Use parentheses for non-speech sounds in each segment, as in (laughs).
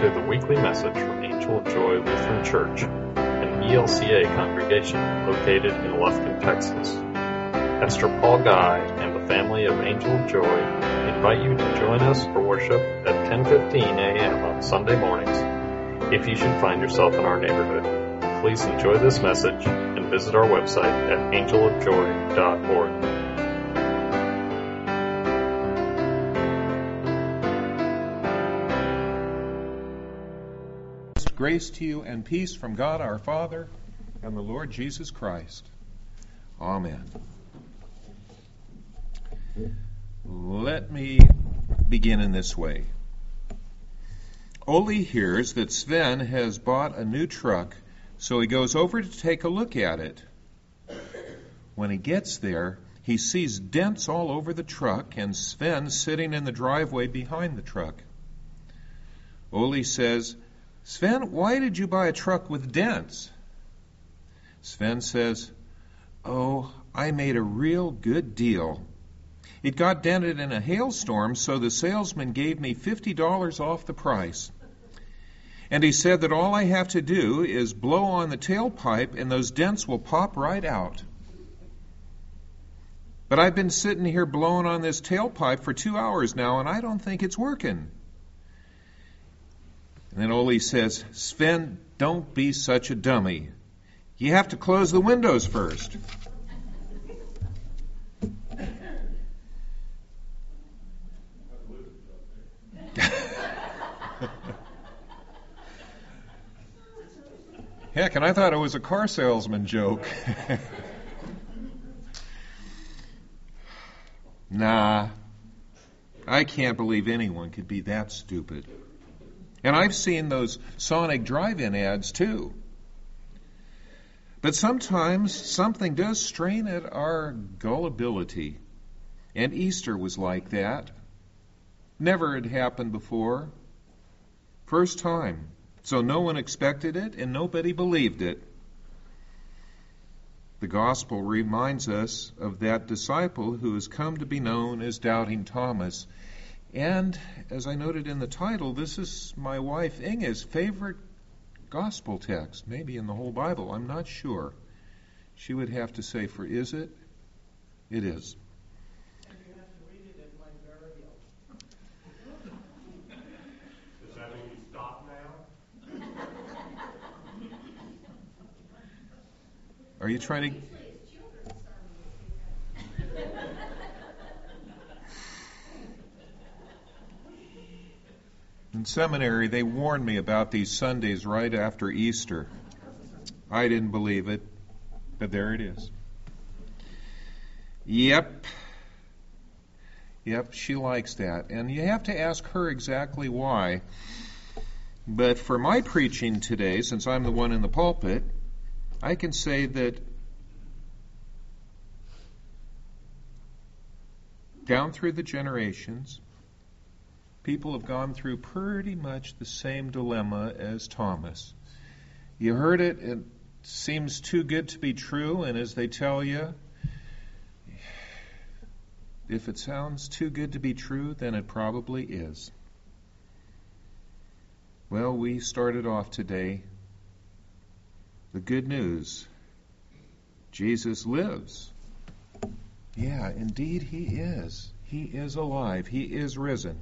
to the weekly message from Angel of Joy Lutheran Church, an ELCA congregation located in Lufkin, Texas. Pastor Paul Guy and the family of Angel of Joy invite you to join us for worship at 10:15 a.m. on Sunday mornings. If you should find yourself in our neighborhood, please enjoy this message and visit our website at angelofjoy.org. Grace to you and peace from God our Father and the Lord Jesus Christ. Amen. Let me begin in this way. Ole hears that Sven has bought a new truck, so he goes over to take a look at it. When he gets there, he sees dents all over the truck and Sven sitting in the driveway behind the truck. Ole says, Sven, why did you buy a truck with dents? Sven says, Oh, I made a real good deal. It got dented in a hailstorm, so the salesman gave me $50 off the price. And he said that all I have to do is blow on the tailpipe and those dents will pop right out. But I've been sitting here blowing on this tailpipe for two hours now, and I don't think it's working. And then Ole says, Sven, don't be such a dummy. You have to close the windows first. (laughs) Heck, and I thought it was a car salesman joke. (laughs) nah, I can't believe anyone could be that stupid. And I've seen those Sonic drive in ads too. But sometimes something does strain at our gullibility. And Easter was like that. Never had happened before. First time. So no one expected it and nobody believed it. The gospel reminds us of that disciple who has come to be known as Doubting Thomas. And as I noted in the title, this is my wife Inge's favorite gospel text, maybe in the whole Bible. I'm not sure. She would have to say, For is it? It is. Are you trying to. Seminary, they warned me about these Sundays right after Easter. I didn't believe it, but there it is. Yep. Yep, she likes that. And you have to ask her exactly why. But for my preaching today, since I'm the one in the pulpit, I can say that down through the generations, people have gone through pretty much the same dilemma as Thomas. You heard it, it seems too good to be true, and as they tell you, if it sounds too good to be true, then it probably is. Well, we started off today. The good news Jesus lives. Yeah, indeed, He is. He is alive. He is risen.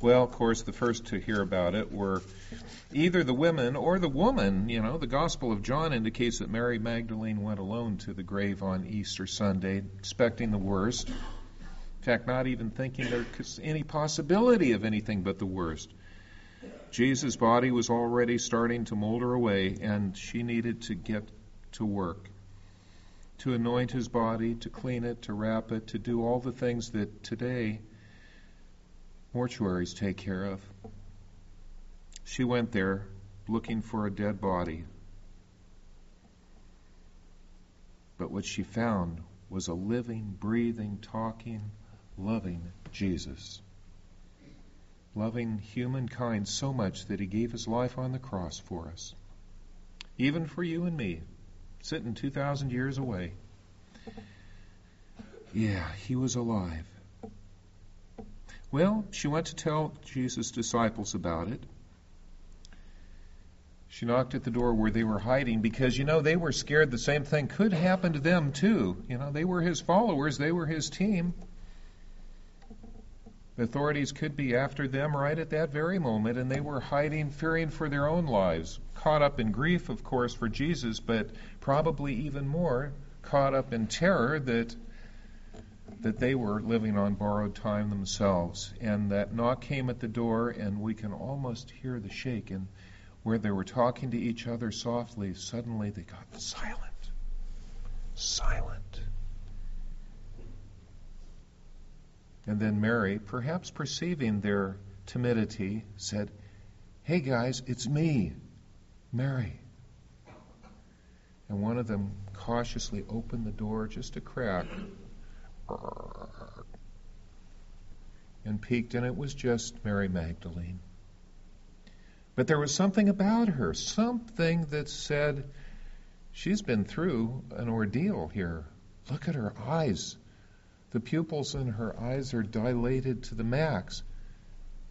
Well, of course, the first to hear about it were either the women or the woman. You know, the Gospel of John indicates that Mary Magdalene went alone to the grave on Easter Sunday, expecting the worst. In fact, not even thinking there was any possibility of anything but the worst. Jesus' body was already starting to molder away, and she needed to get to work to anoint his body, to clean it, to wrap it, to do all the things that today mortuaries take care of. She went there looking for a dead body. But what she found was a living, breathing, talking, loving Jesus. Loving humankind so much that he gave his life on the cross for us. Even for you and me, sitting 2,000 years away. Yeah, he was alive. Well, she went to tell Jesus' disciples about it. She knocked at the door where they were hiding because, you know, they were scared the same thing could happen to them, too. You know, they were his followers, they were his team. The authorities could be after them right at that very moment, and they were hiding, fearing for their own lives. Caught up in grief, of course, for Jesus, but probably even more caught up in terror that that they were living on borrowed time themselves. And that knock came at the door, and we can almost hear the shake. And where they were talking to each other softly, suddenly they got silent. Silent. And then Mary, perhaps perceiving their timidity, said, Hey guys, it's me, Mary. And one of them cautiously opened the door just a crack and peeked, and it was just Mary Magdalene. But there was something about her, something that said, She's been through an ordeal here. Look at her eyes. The pupils in her eyes are dilated to the max.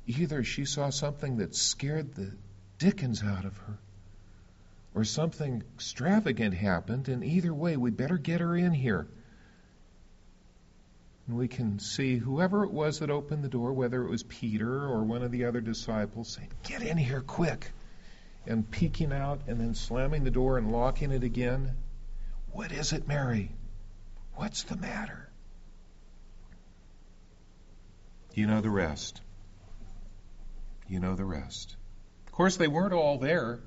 Either she saw something that scared the dickens out of her, or something extravagant happened, and either way, we better get her in here. And we can see whoever it was that opened the door, whether it was Peter or one of the other disciples, saying, Get in here quick! And peeking out and then slamming the door and locking it again. What is it, Mary? What's the matter? You know the rest. You know the rest. Of course, they weren't all there.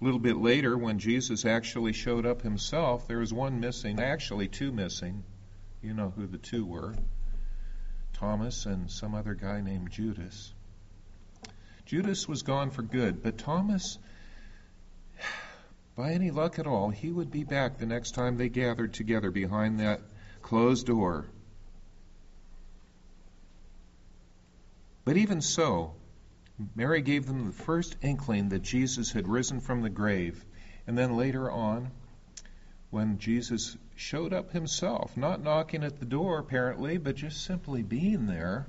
A little bit later, when Jesus actually showed up himself, there was one missing, actually, two missing. You know who the two were Thomas and some other guy named Judas. Judas was gone for good, but Thomas, by any luck at all, he would be back the next time they gathered together behind that closed door. But even so, Mary gave them the first inkling that Jesus had risen from the grave. And then later on, when Jesus showed up himself, not knocking at the door apparently, but just simply being there,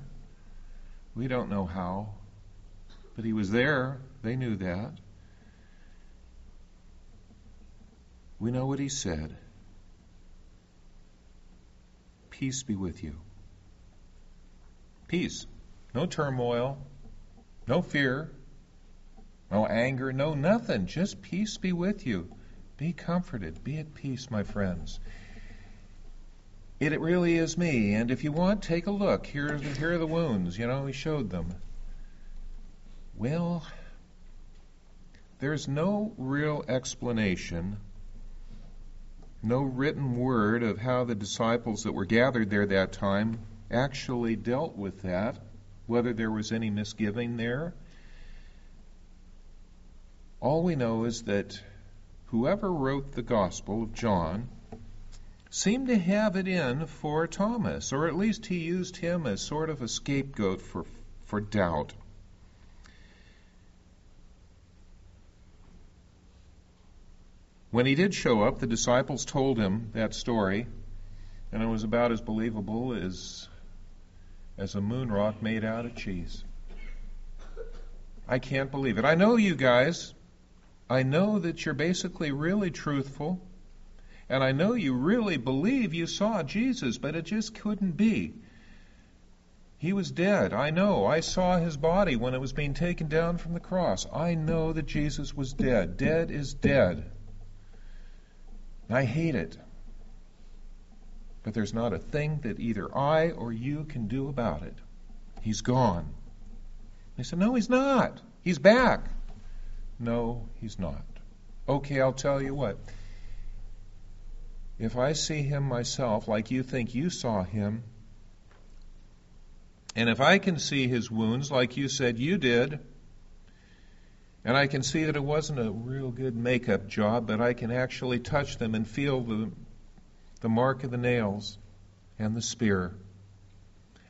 we don't know how, but he was there. They knew that. We know what he said Peace be with you. Peace. No turmoil, no fear, no anger, no nothing. Just peace be with you. Be comforted. Be at peace, my friends. It, it really is me. And if you want, take a look. Here, here are the wounds. You know, he showed them. Well, there's no real explanation, no written word of how the disciples that were gathered there that time actually dealt with that whether there was any misgiving there. All we know is that whoever wrote the Gospel of John seemed to have it in for Thomas, or at least he used him as sort of a scapegoat for, for doubt. When he did show up, the disciples told him that story, and it was about as believable as as a moon rock made out of cheese. I can't believe it. I know you guys. I know that you're basically really truthful. And I know you really believe you saw Jesus, but it just couldn't be. He was dead. I know. I saw his body when it was being taken down from the cross. I know that Jesus was dead. Dead is dead. I hate it. But there's not a thing that either I or you can do about it. He's gone. They said, No, he's not. He's back. No, he's not. Okay, I'll tell you what. If I see him myself like you think you saw him, and if I can see his wounds like you said you did, and I can see that it wasn't a real good makeup job, but I can actually touch them and feel the the mark of the nails, and the spear.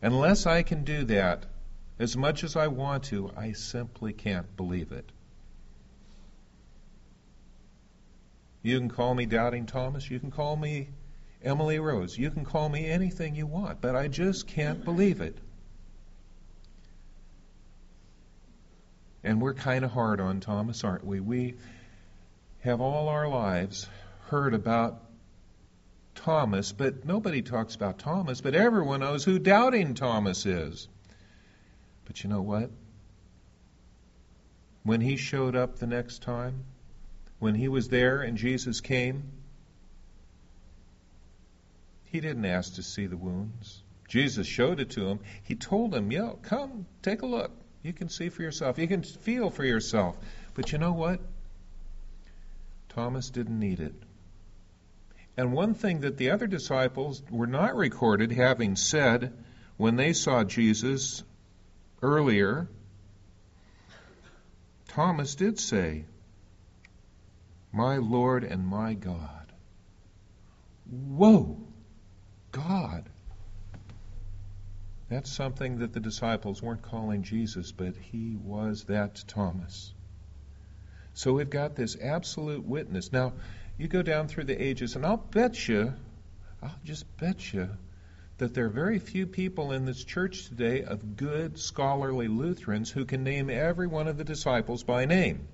Unless I can do that, as much as I want to, I simply can't believe it. You can call me Doubting Thomas. You can call me Emily Rose. You can call me anything you want, but I just can't believe it. And we're kind of hard on Thomas, aren't we? We have all our lives heard about Thomas, but nobody talks about Thomas, but everyone knows who doubting Thomas is. But you know what? When he showed up the next time, when he was there and Jesus came, he didn't ask to see the wounds. Jesus showed it to him. He told him, Yo, come, take a look. You can see for yourself. You can feel for yourself. But you know what? Thomas didn't need it. And one thing that the other disciples were not recorded having said when they saw Jesus earlier, Thomas did say, My Lord and my God. Whoa! God. That's something that the disciples weren't calling Jesus, but he was that Thomas. So we've got this absolute witness. Now, you go down through the ages, and I'll bet you, I'll just bet you, that there are very few people in this church today of good, scholarly Lutherans who can name every one of the disciples by name.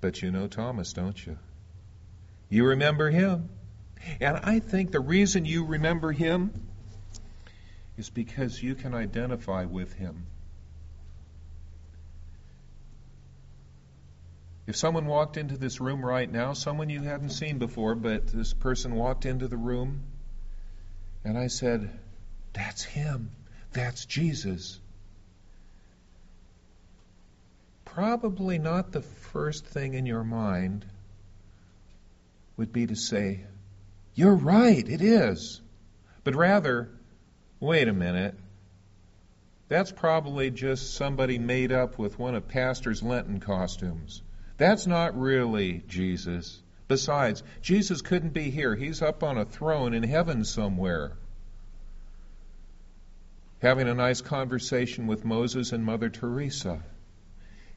But you know Thomas, don't you? You remember him. And I think the reason you remember him is because you can identify with him. If someone walked into this room right now, someone you hadn't seen before, but this person walked into the room, and I said, That's him. That's Jesus. Probably not the first thing in your mind would be to say, You're right, it is. But rather, wait a minute. That's probably just somebody made up with one of Pastor's Lenten costumes. That's not really Jesus. Besides, Jesus couldn't be here. He's up on a throne in heaven somewhere, having a nice conversation with Moses and Mother Teresa.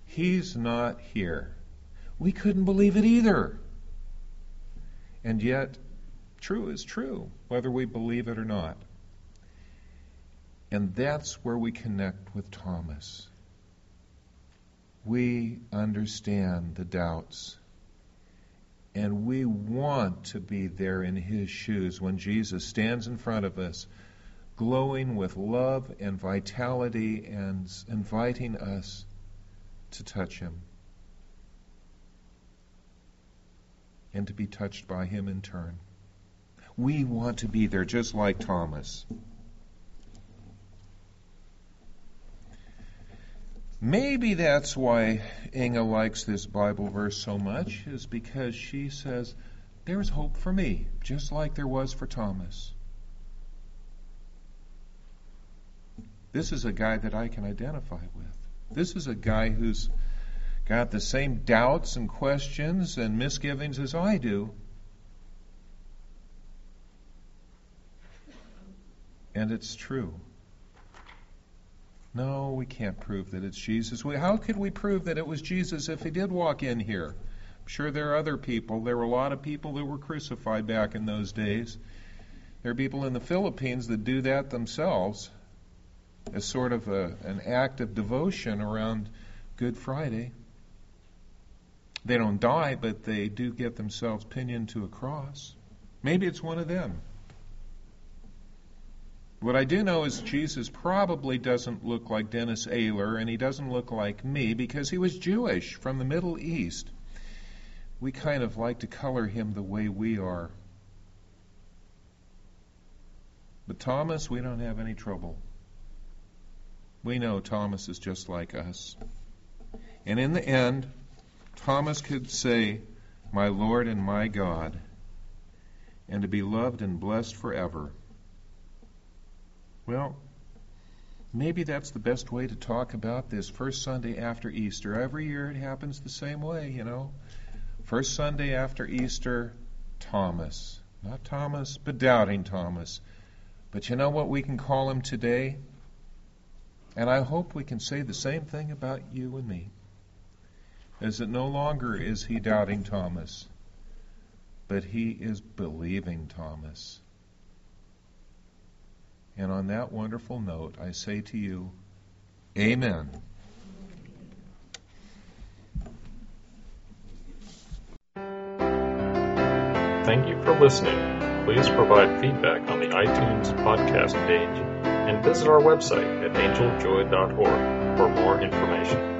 He's not here. We couldn't believe it either. And yet, true is true, whether we believe it or not. And that's where we connect with Thomas we understand the doubts. And we want to be there in his shoes when Jesus stands in front of us, glowing with love and vitality and inviting us to touch him and to be touched by him in turn. We want to be there just like Thomas. Maybe that's why Inga likes this Bible verse so much, is because she says, There's hope for me, just like there was for Thomas. This is a guy that I can identify with. This is a guy who's got the same doubts and questions and misgivings as I do. And it's true. No, we can't prove that it's Jesus. We, how could we prove that it was Jesus if he did walk in here? I'm sure there are other people. There were a lot of people that were crucified back in those days. There are people in the Philippines that do that themselves as sort of a, an act of devotion around Good Friday. They don't die, but they do get themselves pinioned to a cross. Maybe it's one of them. What I do know is Jesus probably doesn't look like Dennis Ayler, and he doesn't look like me because he was Jewish from the Middle East. We kind of like to color him the way we are. But Thomas, we don't have any trouble. We know Thomas is just like us. And in the end, Thomas could say, My Lord and my God, and to be loved and blessed forever. Well, maybe that's the best way to talk about this first Sunday after Easter. Every year it happens the same way, you know. First Sunday after Easter, Thomas. Not Thomas, but doubting Thomas. But you know what we can call him today? And I hope we can say the same thing about you and me. Is that no longer is he doubting Thomas, but he is believing Thomas. And on that wonderful note, I say to you, Amen. Thank you for listening. Please provide feedback on the iTunes podcast page and visit our website at angeljoy.org for more information.